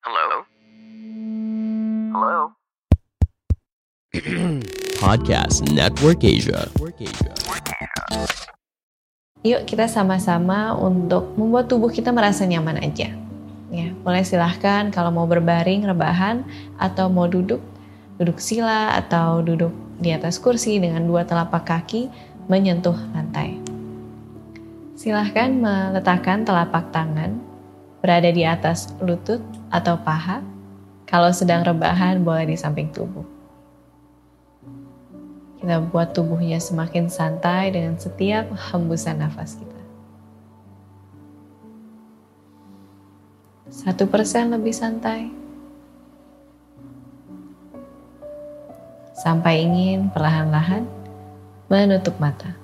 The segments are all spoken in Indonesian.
Hello? Hello? Podcast Network Asia. Yuk kita sama-sama untuk membuat tubuh kita merasa nyaman aja. Ya, boleh silahkan kalau mau berbaring, rebahan, atau mau duduk, duduk sila atau duduk di atas kursi dengan dua telapak kaki menyentuh lantai. Silahkan meletakkan telapak tangan berada di atas lutut atau paha. Kalau sedang rebahan boleh di samping tubuh. Kita buat tubuhnya semakin santai dengan setiap hembusan nafas kita. Satu persen lebih santai. Sampai ingin perlahan-lahan menutup mata.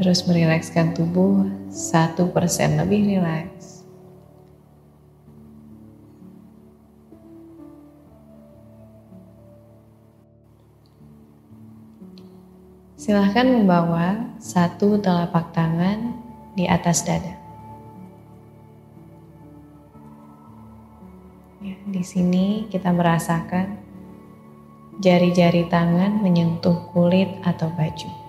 Terus merilekskan tubuh satu persen lebih rileks. Silahkan membawa satu telapak tangan di atas dada. Ya, di sini kita merasakan jari-jari tangan menyentuh kulit atau baju.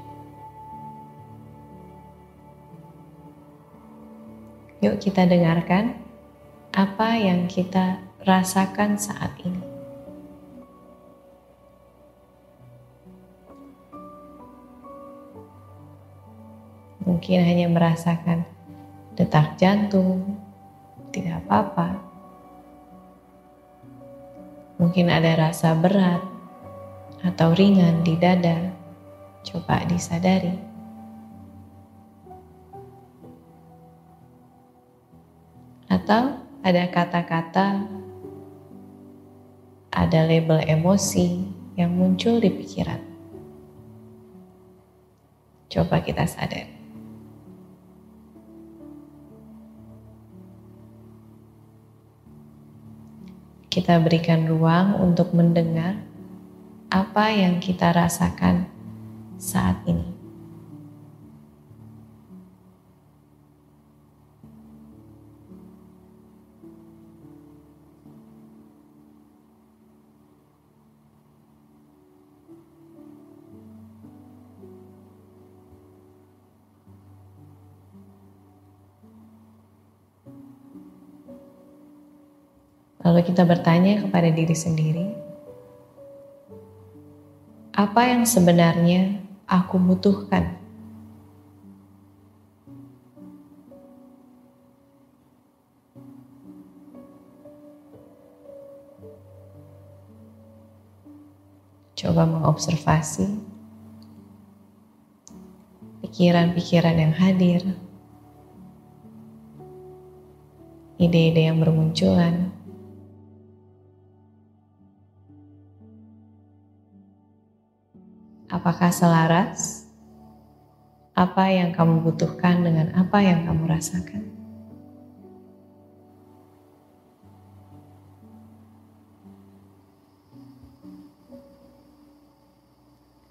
Yuk kita dengarkan apa yang kita rasakan saat ini. Mungkin hanya merasakan detak jantung, tidak apa-apa. Mungkin ada rasa berat atau ringan di dada, coba disadari. Atau ada kata-kata, ada label emosi yang muncul di pikiran. Coba kita sadar. Kita berikan ruang untuk mendengar apa yang kita rasakan saat ini. Lalu kita bertanya kepada diri sendiri, apa yang sebenarnya aku butuhkan? Coba mengobservasi pikiran-pikiran yang hadir, ide-ide yang bermunculan. Apakah selaras? Apa yang kamu butuhkan dengan apa yang kamu rasakan?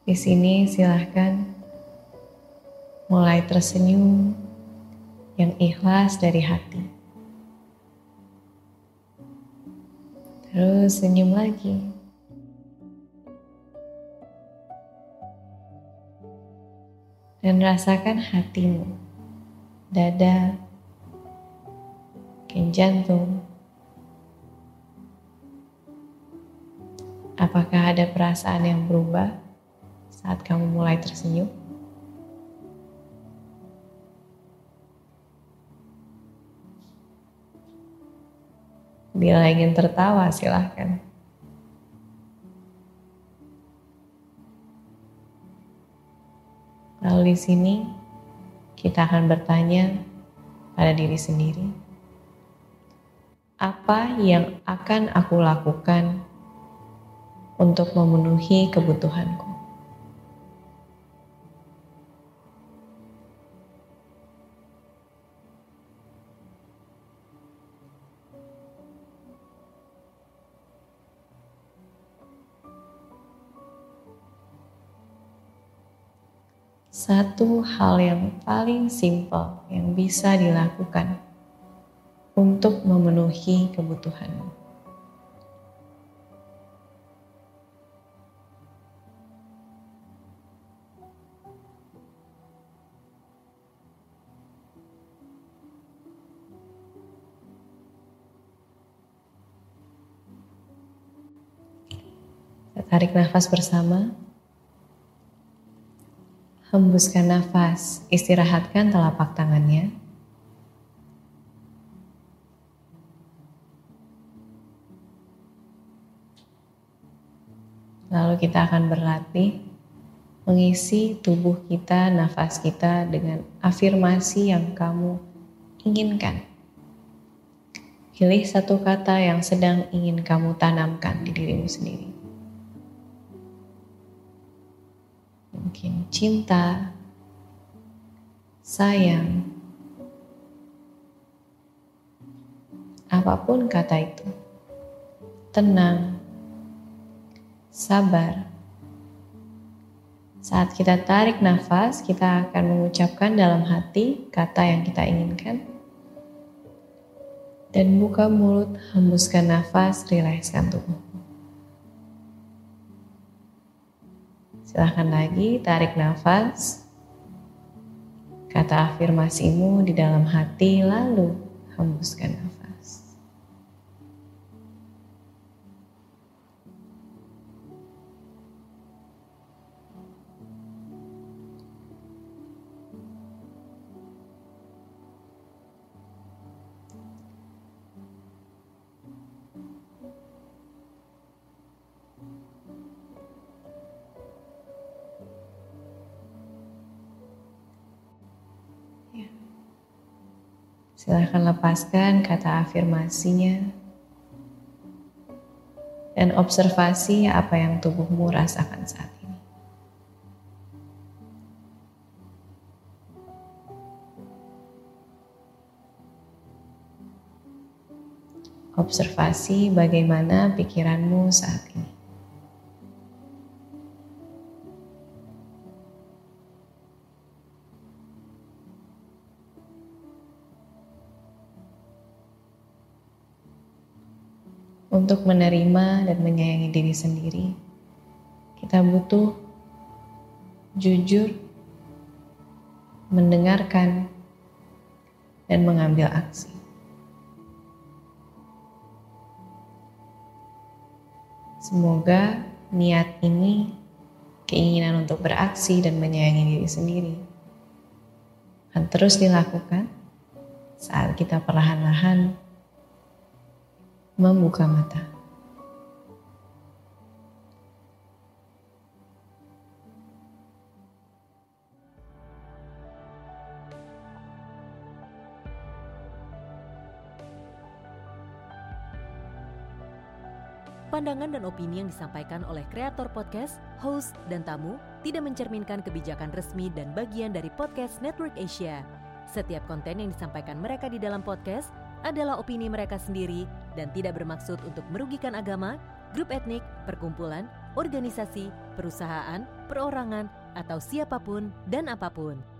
Di sini silahkan mulai tersenyum yang ikhlas dari hati. Terus senyum lagi. Dan rasakan hatimu, dada, mungkin jantung. Apakah ada perasaan yang berubah saat kamu mulai tersenyum? Bila ingin tertawa, silahkan. Lalu di sini kita akan bertanya pada diri sendiri, apa yang akan aku lakukan untuk memenuhi kebutuhanku? Satu hal yang paling simpel yang bisa dilakukan untuk memenuhi kebutuhanmu. Tarik nafas bersama. Hembuskan nafas, istirahatkan telapak tangannya. Lalu kita akan berlatih mengisi tubuh kita, nafas kita dengan afirmasi yang kamu inginkan. Pilih satu kata yang sedang ingin kamu tanamkan di dirimu sendiri. Mungkin cinta, sayang, apa pun kata itu, tenang, sabar. Saat kita tarik nafas, kita akan mengucapkan dalam hati kata yang kita inginkan. Dan buka mulut, hembuskan nafas, rilekskan tubuh. Silahkan lagi tarik nafas. Kata afirmasimu di dalam hati lalu hembuskan nafas. Silahkan lepaskan kata afirmasinya dan observasi apa yang tubuhmu rasakan saat ini. Observasi bagaimana pikiranmu saat ini. Untuk menerima dan menyayangi diri sendiri, kita butuh jujur, mendengarkan, dan mengambil aksi. Semoga niat ini, keinginan untuk beraksi dan menyayangi diri sendiri, akan terus dilakukan saat kita perlahan-lahan membuka mata. Pandangan dan opini yang disampaikan oleh kreator podcast, host, dan tamu tidak mencerminkan kebijakan resmi dan bagian dari podcast Network Asia. Setiap konten yang disampaikan mereka di dalam podcast adalah opini mereka sendiri dan tidak bermaksud untuk merugikan agama, grup etnik, perkumpulan, organisasi, perusahaan, perorangan, atau siapa pun dan apa pun.